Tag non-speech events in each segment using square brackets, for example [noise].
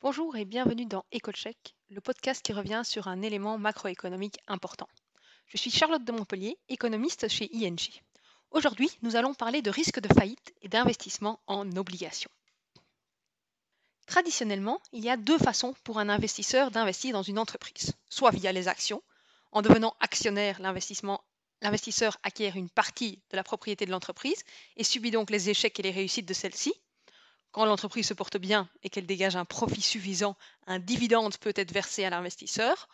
Bonjour et bienvenue dans EcoCheck, le podcast qui revient sur un élément macroéconomique important. Je suis Charlotte de Montpellier, économiste chez ING. Aujourd'hui, nous allons parler de risque de faillite et d'investissement en obligations. Traditionnellement, il y a deux façons pour un investisseur d'investir dans une entreprise, soit via les actions, en devenant actionnaire, l'investisseur acquiert une partie de la propriété de l'entreprise et subit donc les échecs et les réussites de celle-ci, quand l'entreprise se porte bien et qu'elle dégage un profit suffisant, un dividende peut être versé à l'investisseur.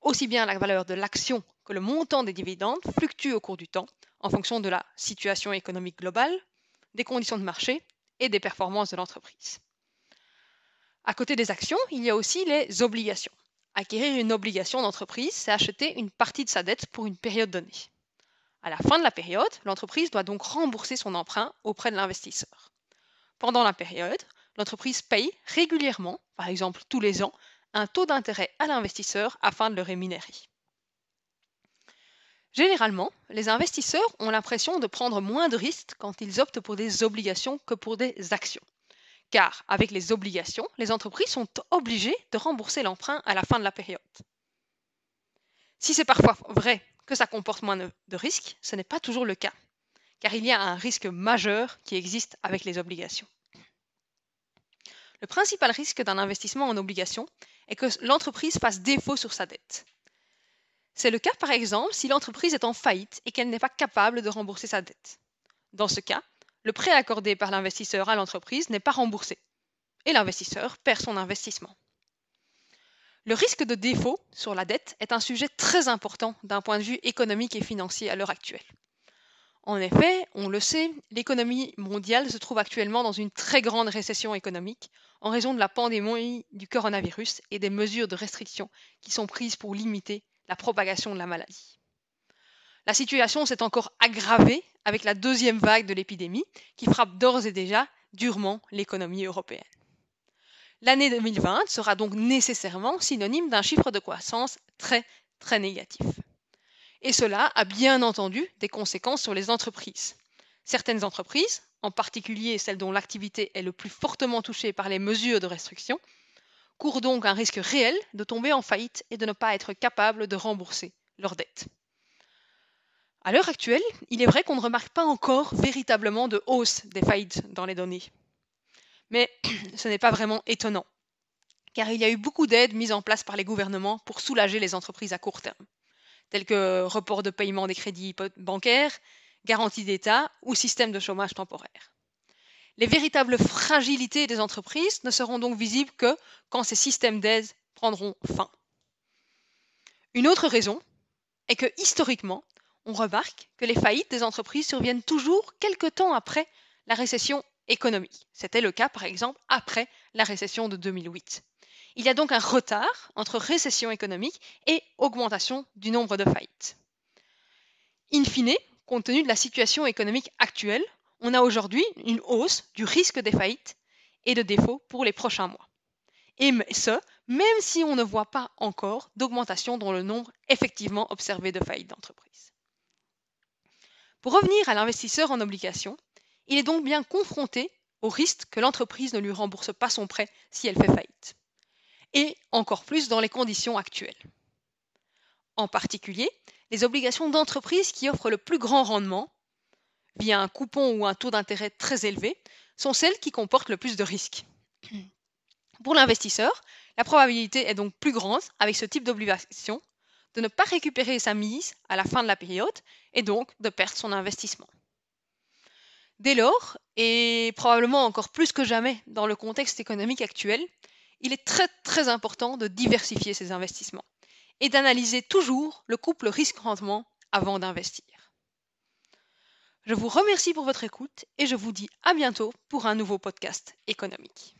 Aussi bien la valeur de l'action que le montant des dividendes fluctuent au cours du temps en fonction de la situation économique globale, des conditions de marché et des performances de l'entreprise. À côté des actions, il y a aussi les obligations. Acquérir une obligation d'entreprise, c'est acheter une partie de sa dette pour une période donnée. À la fin de la période, l'entreprise doit donc rembourser son emprunt auprès de l'investisseur. Pendant la période, l'entreprise paye régulièrement, par exemple tous les ans, un taux d'intérêt à l'investisseur afin de le rémunérer. Généralement, les investisseurs ont l'impression de prendre moins de risques quand ils optent pour des obligations que pour des actions. Car avec les obligations, les entreprises sont obligées de rembourser l'emprunt à la fin de la période. Si c'est parfois vrai que ça comporte moins de risques, ce n'est pas toujours le cas car il y a un risque majeur qui existe avec les obligations. Le principal risque d'un investissement en obligations est que l'entreprise fasse défaut sur sa dette. C'est le cas par exemple si l'entreprise est en faillite et qu'elle n'est pas capable de rembourser sa dette. Dans ce cas, le prêt accordé par l'investisseur à l'entreprise n'est pas remboursé et l'investisseur perd son investissement. Le risque de défaut sur la dette est un sujet très important d'un point de vue économique et financier à l'heure actuelle. En effet, on le sait, l'économie mondiale se trouve actuellement dans une très grande récession économique en raison de la pandémie du coronavirus et des mesures de restriction qui sont prises pour limiter la propagation de la maladie. La situation s'est encore aggravée avec la deuxième vague de l'épidémie qui frappe d'ores et déjà durement l'économie européenne. L'année 2020 sera donc nécessairement synonyme d'un chiffre de croissance très très négatif. Et cela a bien entendu des conséquences sur les entreprises. Certaines entreprises, en particulier celles dont l'activité est le plus fortement touchée par les mesures de restriction, courent donc un risque réel de tomber en faillite et de ne pas être capables de rembourser leurs dettes. À l'heure actuelle, il est vrai qu'on ne remarque pas encore véritablement de hausse des faillites dans les données. Mais [clears throat] ce n'est pas vraiment étonnant, car il y a eu beaucoup d'aides mises en place par les gouvernements pour soulager les entreprises à court terme tels que report de paiement des crédits bancaires, garantie d'État ou système de chômage temporaire. Les véritables fragilités des entreprises ne seront donc visibles que quand ces systèmes d'aide prendront fin. Une autre raison est que historiquement, on remarque que les faillites des entreprises surviennent toujours quelque temps après la récession économique. C'était le cas par exemple après la récession de 2008. Il y a donc un retard entre récession économique et augmentation du nombre de faillites. In fine, compte tenu de la situation économique actuelle, on a aujourd'hui une hausse du risque des faillites et de défauts pour les prochains mois. Et ce, même si on ne voit pas encore d'augmentation dans le nombre effectivement observé de faillites d'entreprises. Pour revenir à l'investisseur en obligation, il est donc bien confronté au risque que l'entreprise ne lui rembourse pas son prêt si elle fait faillite et encore plus dans les conditions actuelles. En particulier, les obligations d'entreprise qui offrent le plus grand rendement, via un coupon ou un taux d'intérêt très élevé, sont celles qui comportent le plus de risques. [clears throat] Pour l'investisseur, la probabilité est donc plus grande avec ce type d'obligation de ne pas récupérer sa mise à la fin de la période et donc de perdre son investissement. Dès lors, et probablement encore plus que jamais dans le contexte économique actuel, il est très très important de diversifier ses investissements et d'analyser toujours le couple risque-rendement avant d'investir. Je vous remercie pour votre écoute et je vous dis à bientôt pour un nouveau podcast économique.